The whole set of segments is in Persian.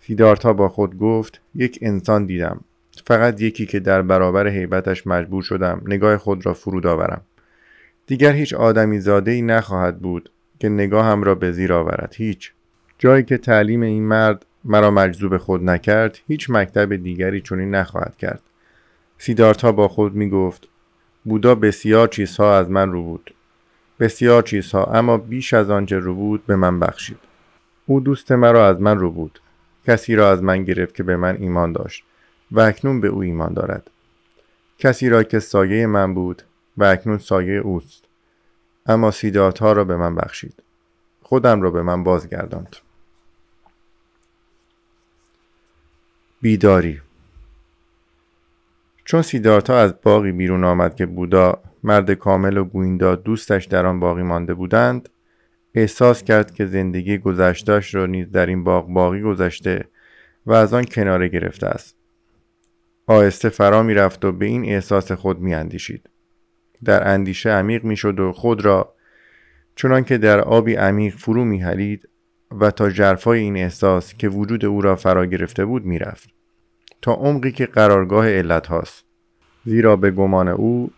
سیدارتا با خود گفت یک انسان دیدم. فقط یکی که در برابر حیبتش مجبور شدم نگاه خود را فرود آورم. دیگر هیچ آدمی زاده ای نخواهد بود که نگاهم را به زیر آورد. هیچ. جایی که تعلیم این مرد مرا مجذوب خود نکرد هیچ مکتب دیگری چنین نخواهد کرد. سیدارتا با خود می گفت بودا بسیار چیزها از من رو بود. بسیار چیزها اما بیش از آنچه رو بود به من بخشید. او دوست مرا از من رو بود. کسی را از من گرفت که به من ایمان داشت و اکنون به او ایمان دارد. کسی را که سایه من بود و اکنون سایه اوست. اما ها را به من بخشید. خودم را به من بازگرداند. بیداری. چون سیدارتا از باقی بیرون آمد که بودا مرد کامل و گویندا دوستش در آن باقی مانده بودند احساس کرد که زندگی گذشتهاش را نیز در این باغ باقی گذشته و از آن کناره گرفته است آهسته فرا می رفت و به این احساس خود می اندیشید. در اندیشه عمیق می شد و خود را چنان که در آبی عمیق فرو می حلید و تا جرفای این احساس که وجود او را فرا گرفته بود می رفت. تا عمقی که قرارگاه علت هاست. زیرا به گمان او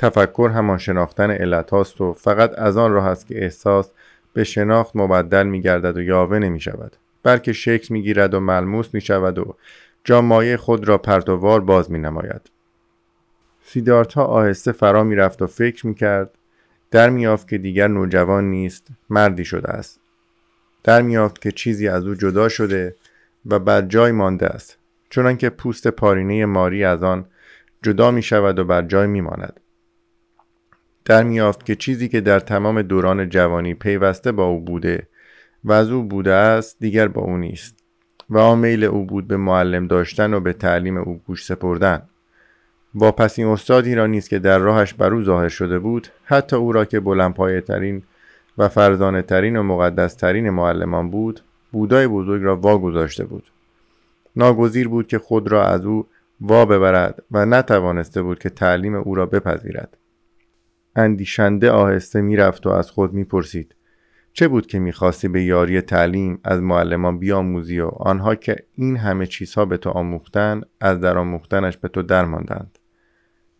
تفکر همان شناختن علت هاست و فقط از آن راه است که احساس به شناخت مبدل می گردد و یاوه نمی شود بلکه شکل می گیرد و ملموس می شود و جامایه خود را پرتوار باز می نماید. سیدارتا آهسته فرا می رفت و فکر می کرد در میافت که دیگر نوجوان نیست مردی شده است در میافت که چیزی از او جدا شده و بر جای مانده است چنانکه پوست پارینه ماری از آن جدا می شود و بر جای می ماند. در میافت که چیزی که در تمام دوران جوانی پیوسته با او بوده و از او بوده است دیگر با او نیست و آمیل او بود به معلم داشتن و به تعلیم او گوش سپردن. با پس این استادی را نیست که در راهش بر او ظاهر شده بود حتی او را که بلندپایه ترین و فرزانه ترین و مقدس ترین معلمان بود بودای بزرگ را وا گذاشته بود. ناگزیر بود که خود را از او وا ببرد و نتوانسته بود که تعلیم او را بپذیرد. اندیشنده آهسته می‌رفت و از خود می‌پرسید چه بود که می‌خواستی به یاری تعلیم از معلمان بیاموزی و آنها که این همه چیزها به تو آموختن از در آموختنش به تو درماندند؟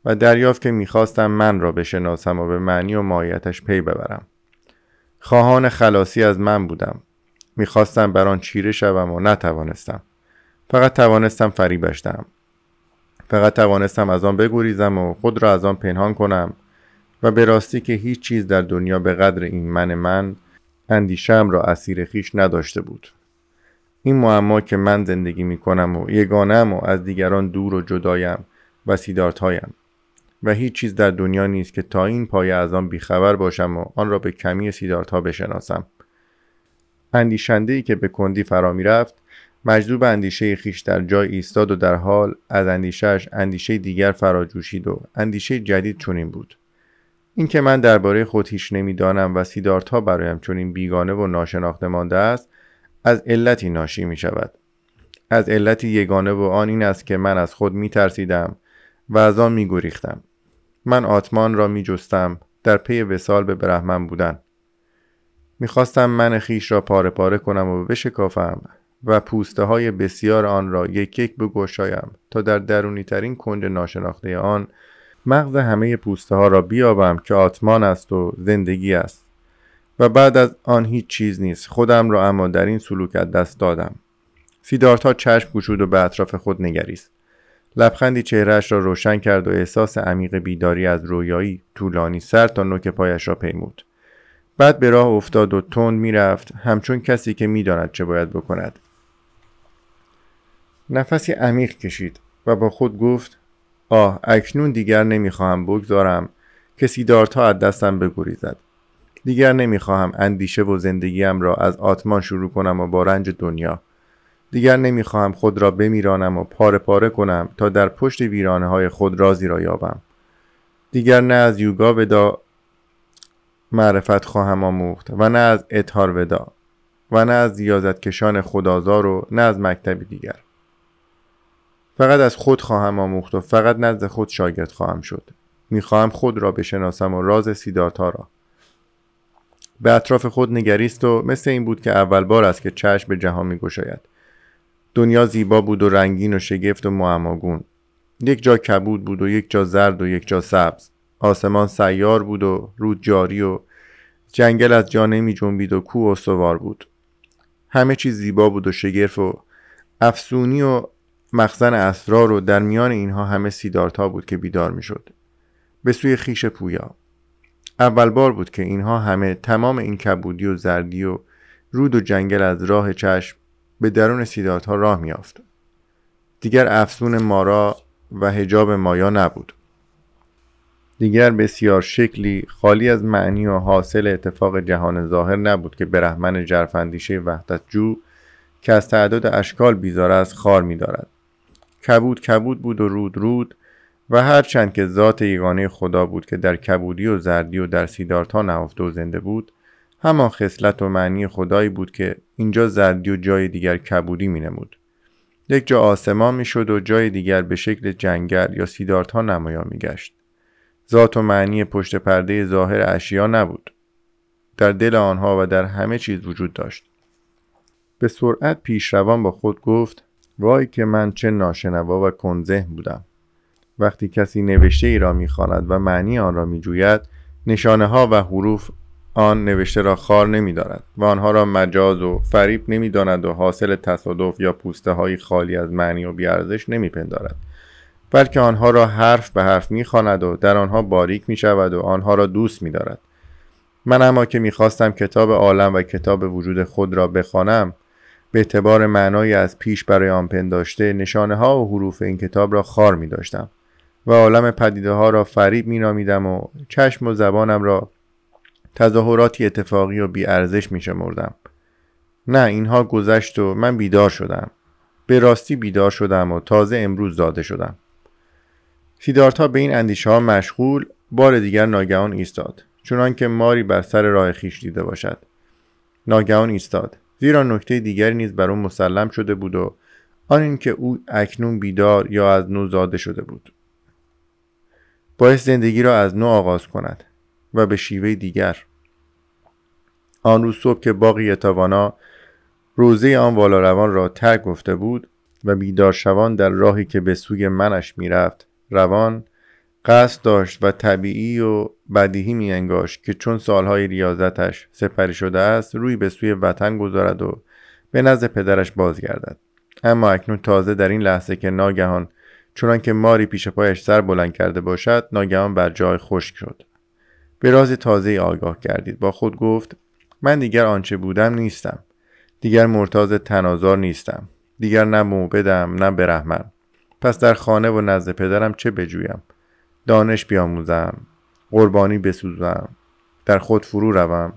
و دریافت که می‌خواستم من را بشناسم و به معنی و ماهیتش پی ببرم. خواهان خلاصی از من بودم. می‌خواستم بر آن چیره شوم و نتوانستم. فقط توانستم فریبش دهم فقط توانستم از آن بگریزم و خود را از آن پنهان کنم و به راستی که هیچ چیز در دنیا به قدر این من من اندیشم را اسیر خیش نداشته بود. این معما که من زندگی می کنم و یگانم و از دیگران دور و جدایم و سیدارتهایم و هیچ چیز در دنیا نیست که تا این پایه از آن بیخبر باشم و آن را به کمی سیدارتها بشناسم. اندیشنده ای که به کندی فرا می رفت مجذوب اندیشه خیش در جای ایستاد و در حال از اندیشهش اندیشه دیگر فراجوشید و اندیشه جدید چنین بود. اینکه من درباره خود هیچ نمی‌دانم و ها برایم چنین بیگانه و ناشناخته مانده است از علتی ناشی می شود از علتی یگانه و آن این است که من از خود می ترسیدم و از آن می گریختم من آتمان را می جستم در پی وسال به برهمن بودن. می‌خواستم من خیش را پاره پاره کنم و بشکافم و پوسته های بسیار آن را یک یک بگشایم تا در درونی ترین کنج ناشناخته آن مغز همه پوسته ها را بیابم که آتمان است و زندگی است. و بعد از آن هیچ چیز نیست. خودم را اما در این سلوک دست دادم. سیدارتا چشم گشود و به اطراف خود نگریست. لبخندی چهرهش را روشن کرد و احساس عمیق بیداری از رویایی طولانی سر تا نوک پایش را پیمود. بعد به راه افتاد و تند می‌رفت. همچون کسی که می‌داند چه باید بکند. نفسی عمیق کشید و با خود گفت آه اکنون دیگر نمی‌خواهم بگذارم. که سیدارتا از دستم بگریزد. دیگر نمی‌خواهم اندیشه و زندگیم را از آتمان شروع کنم و با رنج دنیا. دیگر نمی‌خواهم خود را بمیرانم و پاره پاره کنم تا در پشت ویرانه های خود رازی را یابم. دیگر نه از یوگا ودا معرفت خواهم آموخت و نه از اتهار ودا و نه از زیازت کشان خدازار و نه از مکتبی دیگر. فقط از خود خواهم آموخت و فقط نزد خود شاگرد خواهم شد. می‌خواهم خود را بشناسم و راز سیدارتا را. به اطراف خود نگریست و مثل این بود که اول بار است که چشم به جهان میگشاید. دنیا زیبا بود و رنگین و شگفت و معماگون. یک جا کبود بود و یک جا زرد و یک جا سبز. آسمان سیار بود و رود جاری و جنگل از جا نمی جنبید و کوه استوار بود. همه چیز زیبا بود و شگرف و افسونی و مخزن اسرار و در میان اینها همه سیدارتا بود که بیدار می شد. به سوی خیش پویا اول بار بود که اینها همه تمام این کبودی و زردی و رود و جنگل از راه چشم به درون سیدارتا راه میافت. دیگر افسون مارا و هجاب مایا نبود. دیگر بسیار شکلی خالی از معنی و حاصل اتفاق جهان ظاهر نبود که برهمن جرفندیشه وحدت جو که از تعداد اشکال بیزار است خار می دارد. کبود کبود بود و رود رود و هرچند که ذات یگانه خدا بود که در کبودی و زردی و در سیدارتا نهفته و زنده بود همان خصلت و معنی خدایی بود که اینجا زردی و جای دیگر کبودی می نمود. یک جا آسمان می شد و جای دیگر به شکل جنگل یا سیدارتا نمایان می گشت. ذات و معنی پشت پرده ظاهر اشیا نبود. در دل آنها و در همه چیز وجود داشت. به سرعت پیشروان با خود گفت وای که من چه ناشنوا و کنزه بودم. وقتی کسی نوشته ای را می‌خواند و معنی آن را میجوید نشانه ها و حروف آن نوشته را خار نمی دارد و آنها را مجاز و فریب نمی داند و حاصل تصادف یا پوسته های خالی از معنی و بیارزش نمی پندارد بلکه آنها را حرف به حرف می خاند و در آنها باریک می شود و آنها را دوست می دارد. من اما که می خواستم کتاب عالم و کتاب وجود خود را بخوانم به اعتبار معنای از پیش برای آن پنداشته نشانه ها و حروف این کتاب را خار می داشتم و عالم پدیده ها را فریب می نامیدم و چشم و زبانم را تظاهراتی اتفاقی و بیارزش می شمردم. نه اینها گذشت و من بیدار شدم. به راستی بیدار شدم و تازه امروز زاده شدم. سیدارتا به این اندیشه ها مشغول بار دیگر ناگهان ایستاد چونان که ماری بر سر راه خیش دیده باشد ناگهان ایستاد زیرا نکته دیگری نیز بر او مسلم شده بود و آن اینکه او اکنون بیدار یا از نو زاده شده بود. باعث زندگی را از نو آغاز کند و به شیوه دیگر. آن روز صبح که باقی توانا روزه آن والا روان را ترک گفته بود و بیدار شوان در راهی که به سوی منش می‌رفت روان قصد داشت و طبیعی و بدیهی می انگاشت که چون سالهای ریاضتش سپری شده است روی به سوی وطن گذارد و به نزد پدرش بازگردد. اما اکنون تازه در این لحظه که ناگهان چونان که ماری پیش پایش سر بلند کرده باشد ناگهان بر جای خشک شد. به راز تازه آگاه کردید با خود گفت من دیگر آنچه بودم نیستم. دیگر مرتاز تنازار نیستم. دیگر نه موبدم نه برحمن پس در خانه و نزد پدرم چه بجویم؟ دانش بیاموزم قربانی بسوزم در خود فرو روم.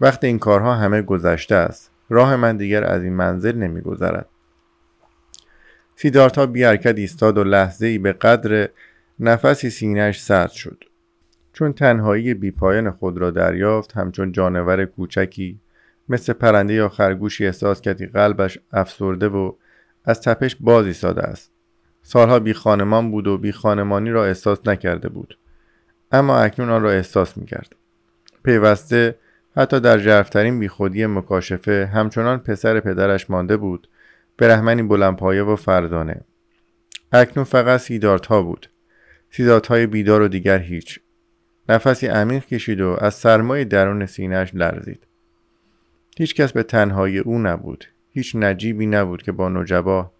وقت این کارها همه گذشته است راه من دیگر از این منزل نمیگذرد. سیدارتا بی حرکت ایستاد و لحظه ای به قدر نفسی سینهش سرد شد. چون تنهایی بیپایان خود را دریافت همچون جانور کوچکی مثل پرنده یا خرگوشی احساس کردی قلبش افسرده و از تپش باز ایستاده است. سالها بی خانمان بود و بی خانمانی را احساس نکرده بود. اما اکنون آن را احساس می کرد. پیوسته حتی در جرفترین بیخودی مکاشفه همچنان پسر پدرش مانده بود به رحمنی بلندپایه و فردانه. اکنون فقط سیدارت ها بود. سیدارت های بیدار و دیگر هیچ. نفسی عمیق کشید و از سرمای درون سینهش لرزید. هیچ کس به تنهایی او نبود. هیچ نجیبی نبود که با نجبا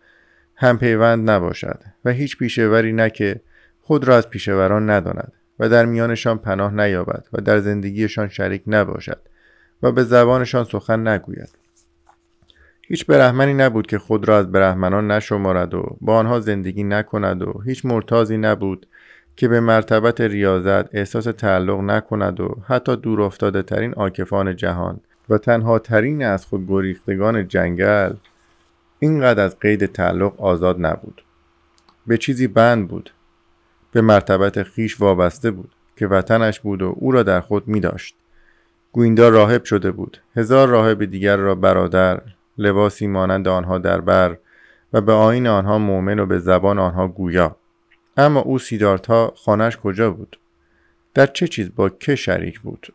هم پیوند نباشد و هیچ پیشوری نه که خود را از پیشوران نداند و در میانشان پناه نیابد و در زندگیشان شریک نباشد و به زبانشان سخن نگوید. هیچ برهمنی نبود که خود را از برهمنان نشمارد و با آنها زندگی نکند و هیچ مرتازی نبود که به مرتبت ریاضت احساس تعلق نکند و حتی دور افتاده ترین آکفان جهان و تنها ترین از خود گریختگان جنگل اینقدر از قید تعلق آزاد نبود. به چیزی بند بود. به مرتبت خیش وابسته بود که وطنش بود و او را در خود می داشت. گویندا راهب شده بود. هزار راهب دیگر را برادر لباسی مانند آنها در بر و به آین آنها مؤمن و به زبان آنها گویا. اما او سیدارتا خانش کجا بود؟ در چه چیز؟ با که شریک بود؟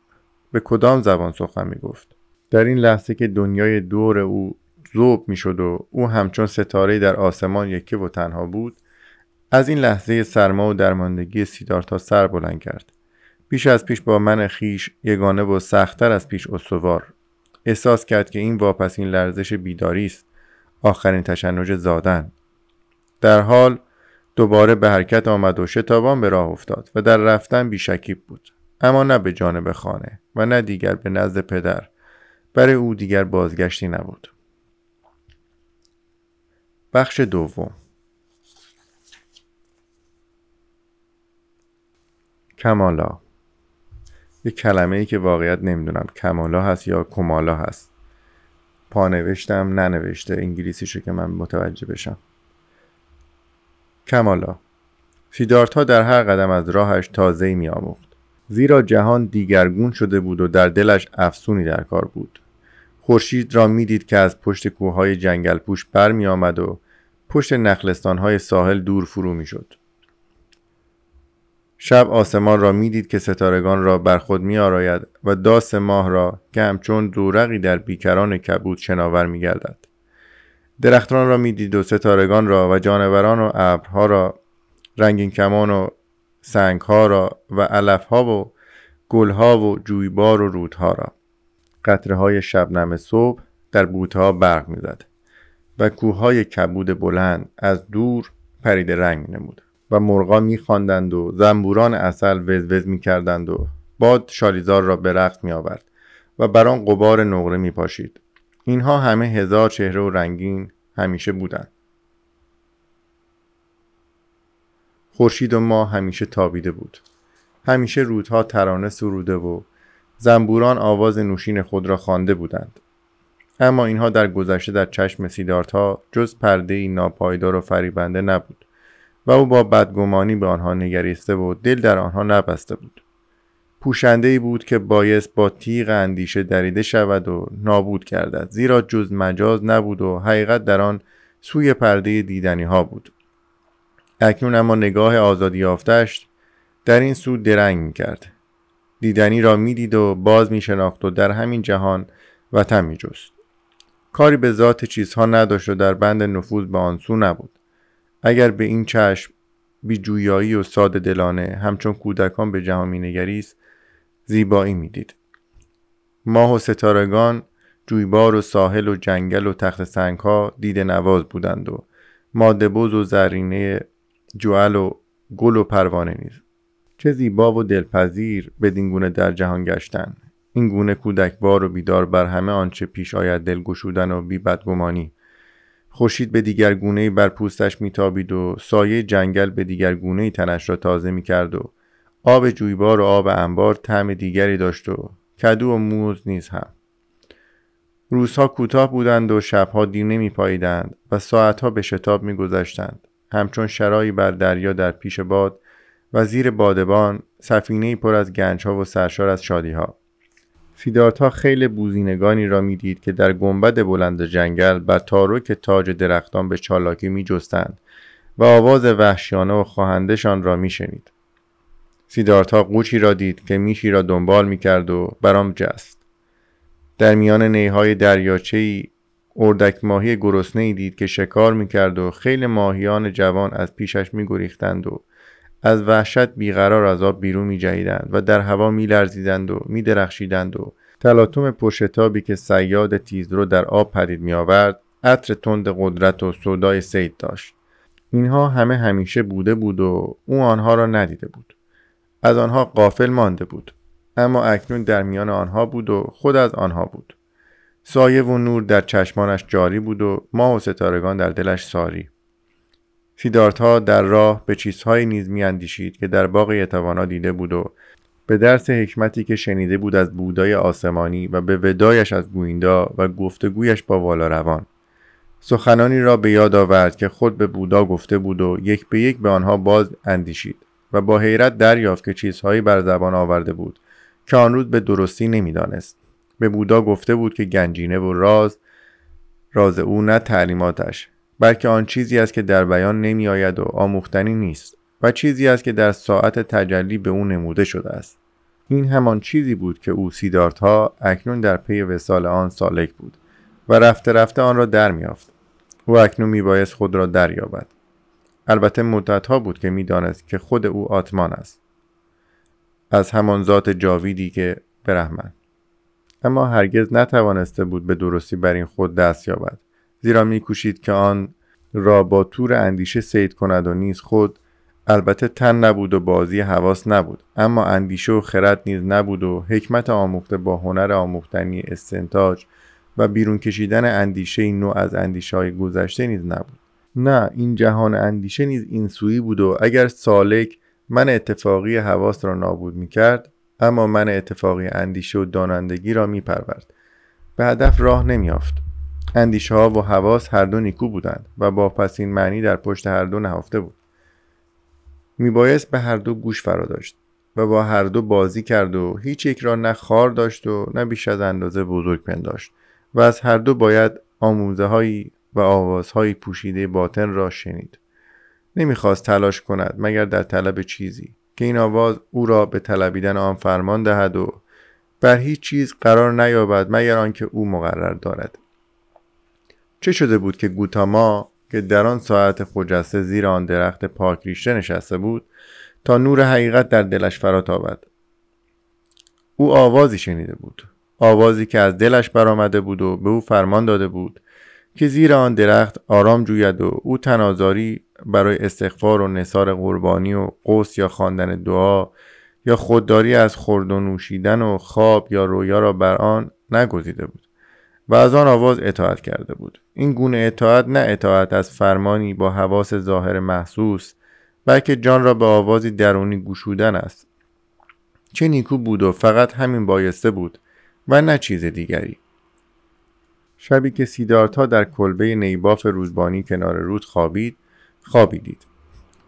به کدام زبان سخن می گفت؟ در این لحظه که دنیای دور او ذوب می‌شد و او همچون ستاره در آسمان یکه و تنها بود از این لحظه سرما و درماندگی سیدارتا سر بلند کرد. بیش از پیش با من خیش یگانه و سختتر از پیش استوار. احساس کرد که این واپسین لرزش بیداری است. آخرین تشنج زادن. در حال دوباره به حرکت آمد و شتابان به راه افتاد و در رفتن بیشکیب بود. اما نه به جانب خانه و نه دیگر به نزد پدر. برای او دیگر بازگشتی نبود. بخش دوم. کمالا. یه کلمه ای که واقعیت نمی‌دونم کمالا هست یا کمالا هست. پانوشتم ننوشته انگلیسیشو که من متوجه بشم. کمالا. ها در هر قدم از راهش تازه می آموخت زیرا جهان دیگرگون شده بود و در دلش افسونی در کار بود. خورشید را می‌دید که از پشت کوههای جنگل پوش بر می آمد و پشت نخلستانهای ساحل دور فرو می شد. شب آسمان را می‌دید که ستارگان را بر خود می آراید و داس ماه را که همچون دورقی در بیکران کبود شناور می گردد. درختان را می‌دید و ستارگان را و جانوران و ابرها را رنگین کمان و سنگها را و علفها و گلها و جویبار و رودها را قطره های شبنم صبح در بوتها برق می‌زد و کوههای کبود بلند از دور پرید رنگ نمود و مرغا میخواندند و زنبوران اصل وزوز می‌کردند و باد شالیزار را به رقص میآورد و بر آن غبار نقره میپاشید. اینها همه هزار چهره و رنگین همیشه بودند. خورشید و ما همیشه تابیده بود. همیشه رودها ترانه سروده و زنبوران آواز نوشین خود را خوانده بودند. اما اینها در گذشته در چشم سیدارتا جز پرده ای ناپایدار و فریبنده نبود و او با بدگمانی به آنها نگریسته و دل در آنها نبسته بود. پوشنده ای بود که بایست با تیغ اندیشه دریده شود و نابود گردد زیرا جز مجاز نبود و حقیقت در آن سوی پرده دیدنی ها بود. اکنون اما نگاه آزادی یافتش در این سو درنگ می کرد دیدنی را می‌دید و باز می شناخت و در همین جهان وطن می جست. کاری به ذات چیزها نداشت و در بند نفوذ به آن سو نبود. اگر به این چشم بی جویایی و ساده دلانه همچون کودکان به جهان نگریست زیبایی می‌دید. ماه و ستارگان جویبار و ساحل و جنگل و تخت سنگ ها دید نواز بودند و ماده بوز و زرینه جوال و گل و پروانه نیز. چه زیبا و دلپذیر بدین گونه در جهان گشتن. این گونه کودکوار و بیدار بر همه آنچه پیش آید دل گشودن و بی بدگمانی خورشید به دیگر گونه بر پوستش میتابید و سایه جنگل به دیگر گونه تنش را تازه می‌کرد و آب جویبار و آب انبار طعم دیگری داشت و کدو و موز نیز هم. روزها کوتاه بودند و شبها دیر نمی پاییدند و ساعتها به شتاب می گذشتند. همچون شرایی بر دریا در پیش باد و زیر بادبان سفینه پر از گنج ها و سرشار از شادی ها. فیدارتا خیلی بوزینگانی را می‌دید که در گنبد بلند جنگل بر تاروک تاج درختان به چالاکی می جستند و آواز وحشیانه و خواهندشان را می شنید. سیدارتا قوچی را دید که میشی را دنبال می کرد و برام جست. در میان نیهای دریاچه اردک ماهی گرسنه ای دید که شکار می کرد و خیلی ماهیان جوان از پیشش می گریختند و از وحشت بیقرار از آب بیرون می جهیدند و در هوا می لرزیدند و می درخشیدند و تلاطم پشتابی که سیاد تیزرو در آب پدید می آورد عطر تند قدرت و صدای سید داشت. اینها همه همیشه بوده بود و او آنها را ندیده بود. از آنها قافل مانده بود. اما اکنون در میان آنها بود و خود از آنها بود. سایه و نور در چشمانش جاری بود و ماه و ستارگان در دلش ساری. سیدارتا در راه به چیزهایی نیز میاندیشید که در باغ یتوانا دیده بود و به درس حکمتی که شنیده بود از بودای آسمانی و به ودایش از گویندا و گفتگویش با والا روان. سخنانی را به یاد آورد که خود به بودا گفته بود و یک به یک به آنها باز اندیشید و با حیرت دریافت که چیزهایی بر زبان آورده بود که آن روز به درستی نمی‌دانست. به بودا گفته بود که گنجینه و راز راز او نه تعلیماتش. بلکه آن چیزی است که در بیان نمی آید و آموختنی نیست و چیزی است که در ساعت تجلی به او نموده شده است. این همان چیزی بود که او سیدارت ها اکنون در پی وسال آن سالک بود و رفته رفته آن را در میافت او اکنون میبایست خود را دریابد. البته مدتها بود که می‌دانست که خود او آتمان است. از همان ذات جاویدی که برحمن اما هرگز نتوانسته بود به درستی بر این خود دست یابد. زیرا میکوشید که آن را با تور اندیشه سید کند و نیز خود البته تن نبود و بازی حواس نبود اما اندیشه و خرد نیز نبود و حکمت آموخته با هنر آموختنی استنتاج و بیرون کشیدن اندیشه نوع از اندیشه های گذشته نیز نبود. نه این جهان اندیشه نیز این سویی بود و اگر سالک من اتفاقی حواس را نابود می کرد اما من اتفاقی اندیشه و دانندگی را می پرورد به هدف راه نمیافت اندیشه ها و حواس هر دو نیکو بودند و با پسین معنی در پشت هر دو نهفته بود. میبایست به هر دو گوش فرا داشت و با هر دو بازی کرد و هیچ یک را نه خار داشت و نه بیش از اندازه بزرگ پنداشت و از هر دو باید آموزه هایی و آوازهای پوشیده باطن را شنید. نمی‌خواست تلاش کند مگر در طلب چیزی که این آواز او را به طلبیدن آن فرمان دهد و بر هیچ چیز قرار نیابد مگر آنکه او مقرر دارد. چه شده بود که گوتاما که در آن ساعت خجسته زیر آن درخت پاک ریشته نشسته بود تا نور حقیقت در دلش فرا آمد او آوازی شنیده بود. آوازی که از دلش برآمده بود و به او فرمان داده بود که زیر آن درخت آرام جوید و او تنازاری برای استغفار و نصار قربانی و قوس یا خواندن دعا یا خودداری از خورد و نوشیدن و خواب یا رویا را بر آن نگزیده بود. و از آن آواز اطاعت کرده بود. این گونه اطاعت نه اطاعت از فرمانی با حواس ظاهر محسوس بلکه جان را به آوازی درونی گوشودن است. چه نیکو بود و فقط همین بایسته بود و نه چیز دیگری. شبی که سیدارتا در کلبه نیباف روزبانی کنار رود خوابید خوابی دید.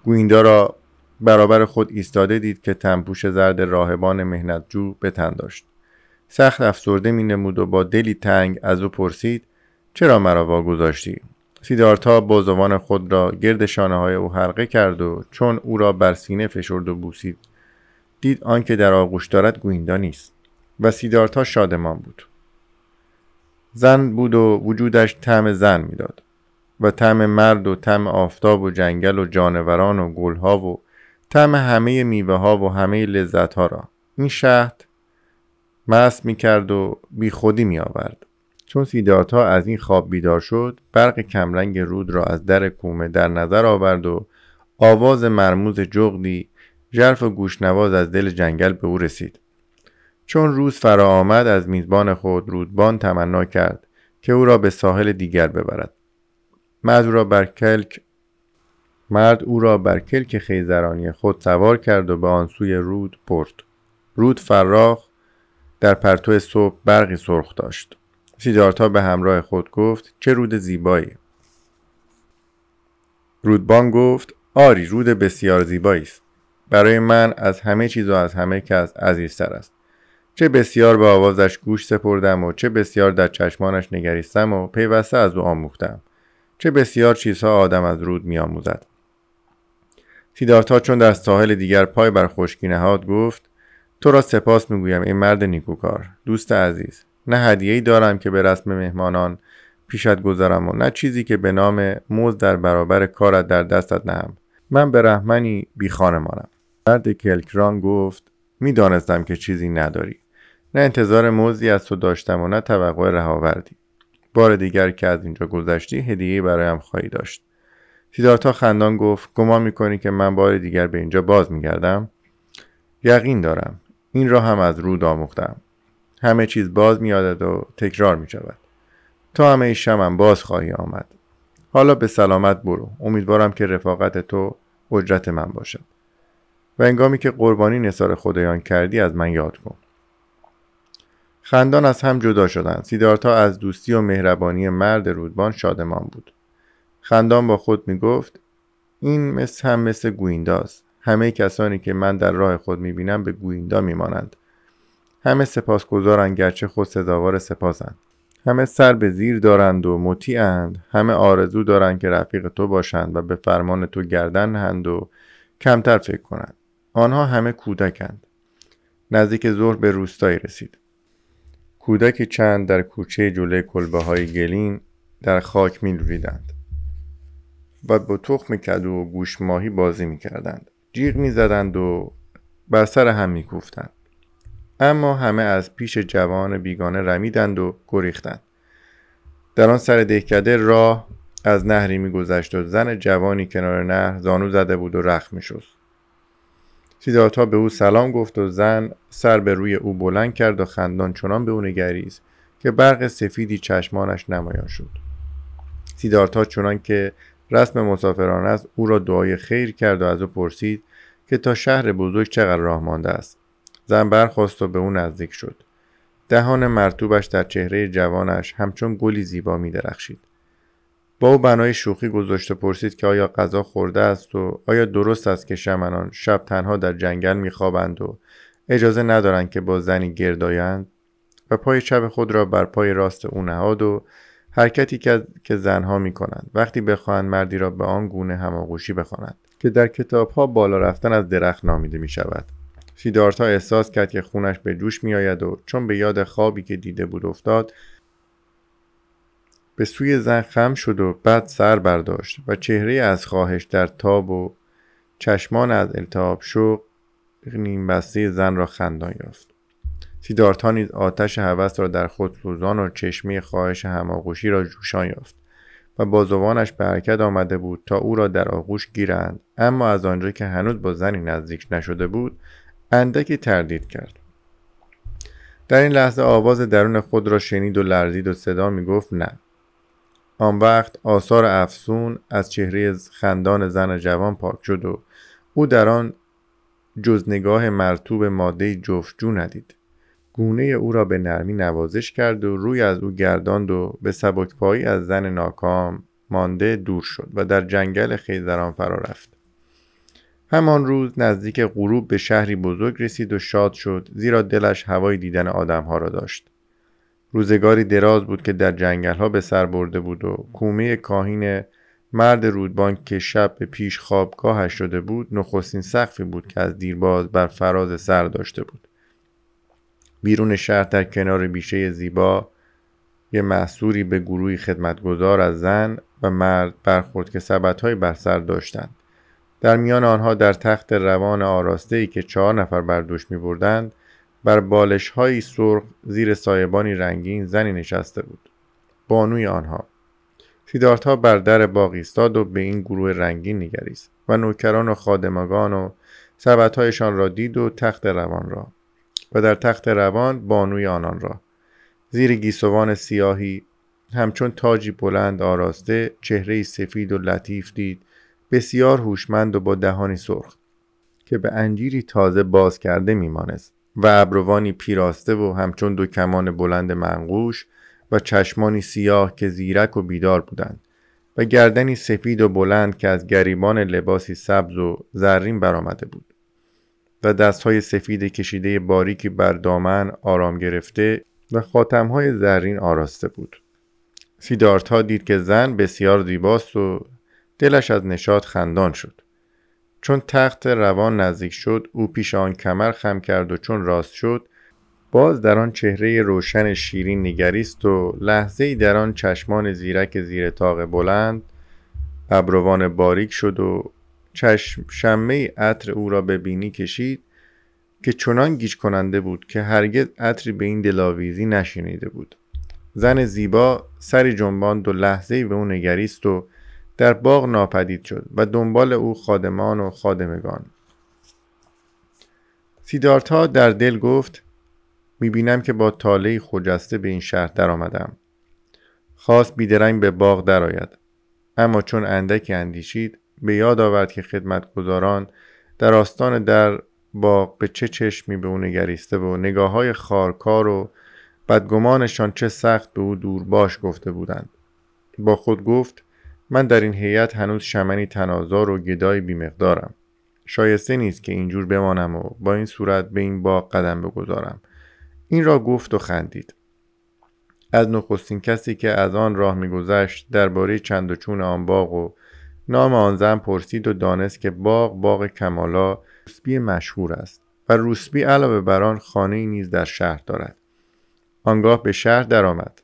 گویندا را برابر خود ایستاده دید که تنپوش زرد راهبان مهنتجو به تن داشت. سخت افسرده می نمود و با دلی تنگ از او پرسید چرا مرا واگذاشتی؟ سیدارتا بازوان خود را گرد شانه های او حلقه کرد و چون او را بر سینه فشرد و بوسید دید آنکه در آغوش دارد گویندا نیست و سیدارتا شادمان بود. زن بود و وجودش طعم زن می‌داد و طعم مرد و طعم آفتاب و جنگل و جانوران و گلها و طعم همه میوه ها و همه لذت ها را این شهد مست می کرد و بی خودی می آورد. چون سیدارتا از این خواب بیدار شد برق کمرنگ رود را از در کومه در نظر آورد و آواز مرموز جغدی ژرف گوشنواز از دل جنگل به او رسید. چون روز فرا آمد از میزبان خود رودبان تمنا کرد که او را به ساحل دیگر ببرد. مرد او را بر کلک مرد او را بر کلک خیزرانی خود سوار کرد و به آن سوی رود برد. رود فراخ در پرتو صبح برقی سرخ داشت. سیدارتا به همراه خود گفت چه رود زیبایی. رودبان گفت آری رود بسیار زیبایی است. برای من از همه چیز و از همه کس عزیزتر است. چه بسیار به آوازش گوش سپردم و چه بسیار در چشمانش نگریستم و پیوسته از او آموختم. چه بسیار چیزها آدم از رود میآموزد. سیدارتا چون در ساحل دیگر پای بر خشکی نهاد گفت تو را سپاس می‌گویم این مرد نیکوکار. دوست عزیز نه هدیه‌ای دارم که به رسم مهمانان پیشت گذارم و نه چیزی که به نام موز در برابر کارت در دستت نهم. من به رحمنی بی خانمانم. مرد کلکران گفت می‌دانستم که چیزی نداری. نه انتظار موزی از تو داشتم و نه توقع رهاوردی. بار دیگر که از اینجا گذشتی هدیه برایم خواهی داشت. سیدارتا خندان گفت گمان می‌کنی که من بار دیگر به اینجا باز میگردم؟ یقین دارم. این را هم از رود آموختم. همه چیز باز میادد و تکرار می شود تا همه شمم باز خواهی آمد. حالا به سلامت برو. امیدوارم که رفاقت تو اجرت من باشد. و انگامی که قربانی نثار خدایان کردی از من یاد کن. خندان از هم جدا شدند. سیدارتا از دوستی و مهربانی مرد رودبان شادمان بود. خندان با خود می گفت این مثل هم مثل گوینداست همه کسانی که من در راه خود می بینم به گویندا می مانند همه سپاسگزارند گرچه خود سزاوار سپاسند. همه سر به زیر دارند و مطیعند. همه آرزو دارند که رفیق تو باشند و به فرمان تو گردن هند و کمتر فکر کنند. آنها همه کودکند. نزدیک ظهر به روستایی رسید. کودکی چند در کوچه جلوی کلبه های گلین در خاک می و با تخم کدو و گوش ماهی بازی می کردند. جیغ می زدند و بر سر هم می کوفتند. اما همه از پیش جوان بیگانه رمیدند و گریختند. در آن سر دهکده راه از نهری میگذشت و زن جوانی کنار نهر زانو زده بود و رخ میشست سیدارتا به او سلام گفت و زن سر به روی او بلند کرد و خندان چنان به او نگریست که برق سفیدی چشمانش نمایان شد سیدارتا چنان که رسم مسافران است او را دعای خیر کرد و از او پرسید که تا شهر بزرگ چقدر راه مانده است. زن برخواست و به او نزدیک شد. دهان مرتوبش در چهره جوانش همچون گلی زیبا می درخشید. با او بنای شوخی گذاشت و پرسید که آیا غذا خورده است و آیا درست است که شمنان شب تنها در جنگل میخوابند و اجازه ندارند که با زنی گردایند؟ و پای چپ خود را بر پای راست او نهاد و حرکتی که, زنها می کنند وقتی بخواهند مردی را به آن گونه هماغوشی بخوانند. که در کتابها بالا رفتن از درخت نامیده می شود سیدارتا احساس کرد که خونش به جوش می آید و چون به یاد خوابی که دیده بود افتاد به سوی زن خم شد و بعد سر برداشت و چهره از خواهش در تاب و چشمان از التهاب شوق نیم بسته زن را خندان یافت. سیدارتا نیز آتش هوس را در خود سوزان و چشمه خواهش هماغوشی را جوشان یافت و بازوانش به حرکت آمده بود تا او را در آغوش گیرند. اما از آنجا که هنوز با زنی نزدیک نشده بود اندکی تردید کرد. در این لحظه آواز درون خود را شنید و لرزید و صدا می گفت نه. آن وقت آثار افسون از چهره خندان زن جوان پاک شد و او در آن جز نگاه مرتوب ماده جفتجو ندید. گونه او را به نرمی نوازش کرد و روی از او گرداند و به سبکپایی از زن ناکام مانده دور شد و در جنگل خیزران فرا رفت. همان روز نزدیک غروب به شهری بزرگ رسید و شاد شد زیرا دلش هوای دیدن آدمها را داشت. روزگاری دراز بود که در جنگل ها به سر برده بود و کومه کاهین مرد رودبان که شب به پیش خوابگاهش شده بود نخستین سقفی بود که از دیرباز بر فراز سر داشته بود. بیرون شهر در کنار بیشه زیبا یه محصوری به گروهی خدمتگزار از زن و مرد برخورد که سبدهایی بر سر داشتند. در میان آنها در تخت روان آراسته ای که چهار نفر بر دوش می بردند بر بالش های سرخ زیر سایبانی رنگین زنی نشسته بود. بانوی آنها. سیدارتا بر در باغ ایستاد و به این گروه رنگین نگریست و نوکران و خادمگان و سبدهایشان را دید و تخت روان را. و در تخت روان بانوی آنان را. زیر گیسوان سیاهی همچون تاجی بلند آراسته چهره سفید و لطیف دید بسیار هوشمند و با دهانی سرخ که به انجیری تازه باز کرده میمانست و ابروانی پیراسته و همچون دو کمان بلند منقوش و چشمانی سیاه که زیرک و بیدار بودند و گردنی سفید و بلند که از گریبان لباسی سبز و زرین برآمده بود. و دستهای سفید کشیده باریکی بر دامن آرام گرفته و خاتمهای زرین آراسته بود. سیدارتا دید که زن بسیار زیباست و دلش از نشاط خندان شد. چون تخت روان نزدیک شد او پیش آن کمر خم کرد و چون راست شد باز در آن چهره روشن شیرین نگریست و لحظه ای در آن چشمان زیرک زیر تاق بلند ابروان باریک شد و چشم شمه عطر او را به بینی کشید که چنان گیج کننده بود که هرگز عطری به این دلاویزی نشینیده بود. زن زیبا سری جنباند و لحظه به او نگریست و در باغ ناپدید شد و دنبال او خادمان و خادمگان. سیدارتا در دل گفت می‌بینم که با تاله خجسته به این شهر در آمدم خواست بیدرنگ به باغ درآید. اما چون اندکی اندیشید به یاد آورد که خدمتگزاران در آستان در باغ به چه چشمی به او نگریسته و نگاه های خارکار و بدگمانشان چه سخت به او دور باش گفته بودند. با خود گفت من در این هیئت هنوز شمنی تنازار و گدای بیمقدارم. شایسته نیست که اینجور بمانم و با این صورت به این باغ قدم بگذارم. این را گفت و خندید. از نخستین کسی که از آن راه میگذشت درباره چند و چون آن باغ و نام آن زن پرسید و دانست که باغ باغ کمالا روسبی مشهور است و روسبی علاوه بر آن خانه نیز در شهر دارد. آنگاه به شهر درآمد.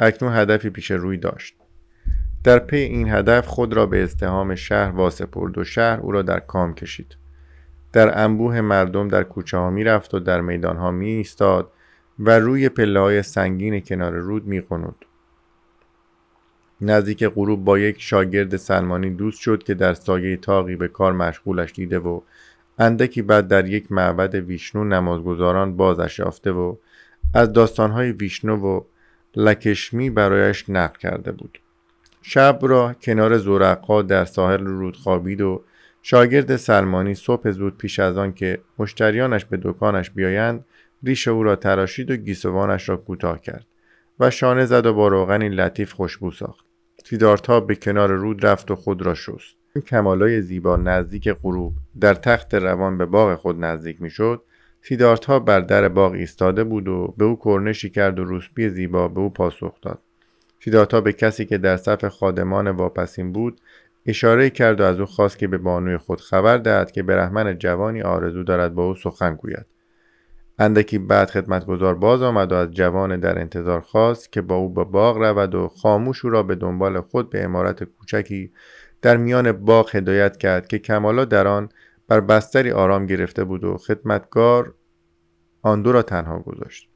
اکنون هدفی پیش روی داشت. در پی این هدف خود را به استهام شهر واسپرد و شهر او را در کام کشید. در انبوه مردم در کوچه ها می رفت و در میدان ها می ایستاد و روی پله های سنگین کنار رود می قنود. نزدیک غروب با یک شاگرد سلمانی دوست شد که در سایه تاقی به کار مشغولش دیده و اندکی بعد در یک معبد ویشنو نمازگزاران بازش یافته و از داستانهای ویشنو و لکشمی برایش نقل کرده بود. شب را کنار زورقا در ساحل رود خوابید و شاگرد سلمانی صبح زود پیش از آن که مشتریانش به دکانش بیایند ریش او را تراشید و گیسوانش را کوتاه کرد و شانه زد و با روغنی لطیف خوشبو ساخت. سیدارتا به کنار رود رفت و خود را شست. کمالای زیبا نزدیک غروب در تخت روان به باغ خود نزدیک می‌شد. سیدارتا بر در باغ ایستاده بود و به او کرنشی کرد و روسبی زیبا به او پاسخ داد. سیدارتا به کسی که در صف خادمان واپسین بود اشاره کرد و از او خواست که به بانوی خود خبر دهد که برهمن جوانی آرزو دارد با او سخن گوید. اندکی بعد خدمتگزار باز آمد و از جوان در انتظار خواست که با او به باغ رود و خاموش او را به دنبال خود به امارت کوچکی در میان باغ هدایت کرد که کمالا در آن بر بستری آرام گرفته بود و خدمتگار آن دو را تنها گذاشت.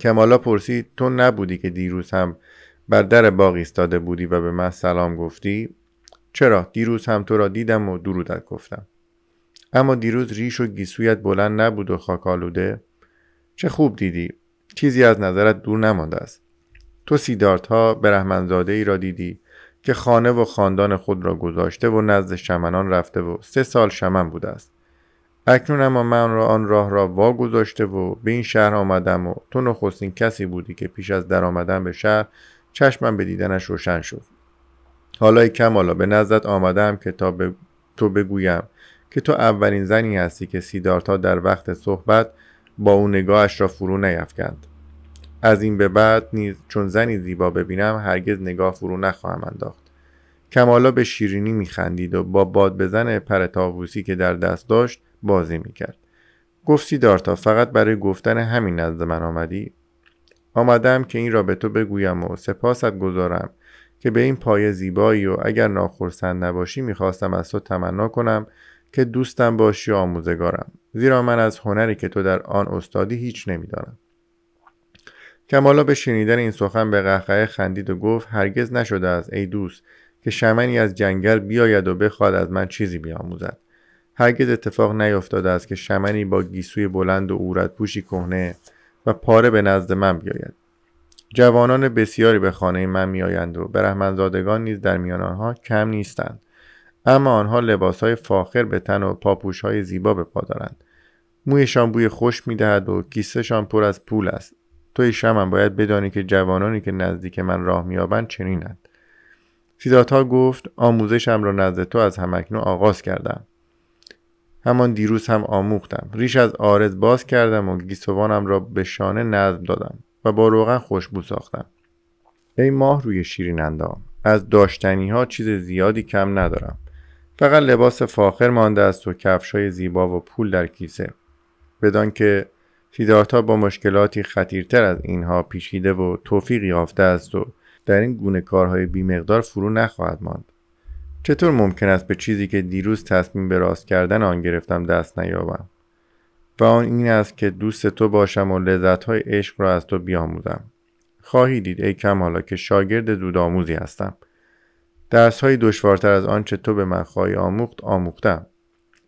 کمالا پرسید تو نبودی که دیروز هم بر در باغ ایستاده بودی و به من سلام گفتی؟ چرا؟ دیروز هم تو را دیدم و درودت گفتم. اما دیروز ریش و گیسویت بلند نبود و خاکالوده چه خوب دیدی. چیزی از نظرت دور نمانده است. تو سیدارت ها برهمنزاده ای را دیدی که خانه و خاندان خود را گذاشته و نزد شمنان رفته و سه سال شمن بوده است. اکنون اما من را آن راه را وا گذاشته و به این شهر آمدم و تو نخستین کسی بودی که پیش از در آمدن به شهر چشمم به دیدنش روشن شد. حالا کمالا به نزدت آمدم که تا به تو بگویم که تو اولین زنی هستی که سیدارتا در وقت صحبت با او نگاهش را فرو نیفکند. از این به بعد نیز چون زنی زیبا ببینم هرگز نگاه فرو نخواهم انداخت. کمالا به شیرینی میخندید و با باد بزن پر تاووسی که در دست داشت بازی می‌کرد. گفتی دارتا فقط برای گفتن همین نزد من آمدی؟ آمدم که این را به تو بگویم و سپاست گذارم که به این پای زیبایی و اگر ناخرسند نباشی می‌خواستم از تو تمنا کنم که دوستم باشی آموزگارم. زیرا من از هنری که تو در آن استادی هیچ نمی‌دانم. کمالا به شنیدن این سخن به قهقه خندید و گفت هرگز نشده است ای دوست که شمنی از جنگل بیاید و بخواد از من چیزی بیاموزد. هرگز اتفاق نیفتاده است که شمنی با گیسوی بلند و اورد پوشی کهنه و پاره به نزد من بیاید. جوانان بسیاری به خانه من میآیند و برهمنزادگان نیز در میان آنها کم نیستند. اما آنها لباسهای فاخر به تن و پاپوشهای زیبا به پا دارند. مویشان بوی خوش می‌دهد و کیسهشان پر از پول است. توی شمن باید بدانی که جوانانی که نزدیک من راه میابند چنینند. سیداتا گفت آموزشم را نزد تو از همکنون آغاز کردم. همان دیروز هم آموختم. ریش از آرز باز کردم و گیسوانم را به شانه نظم دادم و با روغن خوشبو ساختم. ای ماه روی شیرین اندام. از داشتنی ها چیز زیادی کم ندارم. فقط لباس فاخر مانده است و کفش های زیبا و پول در کیسه. بدان که سیدارتا با مشکلاتی خطیرتر از اینها پیشیده و توفیق یافته است و در این گونه کارهای بیمقدار فرو نخواهد ماند. چطور ممکن است به چیزی که دیروز تصمیم به راست کردن آن گرفتم دست نیابم؟ و آن این است که دوست تو باشم و لذتهای عشق را از تو بیاموزم. خواهی دید ای کمالا که شاگرد زود آموزی هستم. درس های دشوارتر از آنچه تو به من خواهی آموخت آموختم.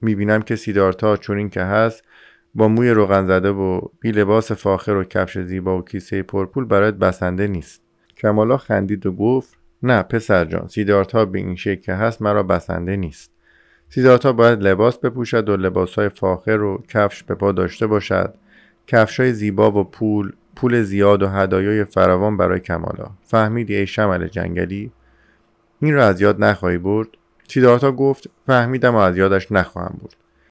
می‌بینم که سیدارتا چون این که هست با موی روغن زده و بی لباس فاخر و کفش زیبا و کیسه پرپول برایت بسنده نیست. کمالا خندید و گفت نه پسر جان سیدارتا به این شکل که هست مرا بسنده نیست. سیدارتا باید لباس بپوشد و لباس های فاخر و کفش به پا داشته باشد. کفش های زیبا و پول پول زیاد و هدایای فراوان برای کمالا. فهمیدی ای شمل جنگلی؟ این را از یاد نخواهی برد؟ سیدارتا گفت؟ فهمیدم و از یادش نخواهم برد.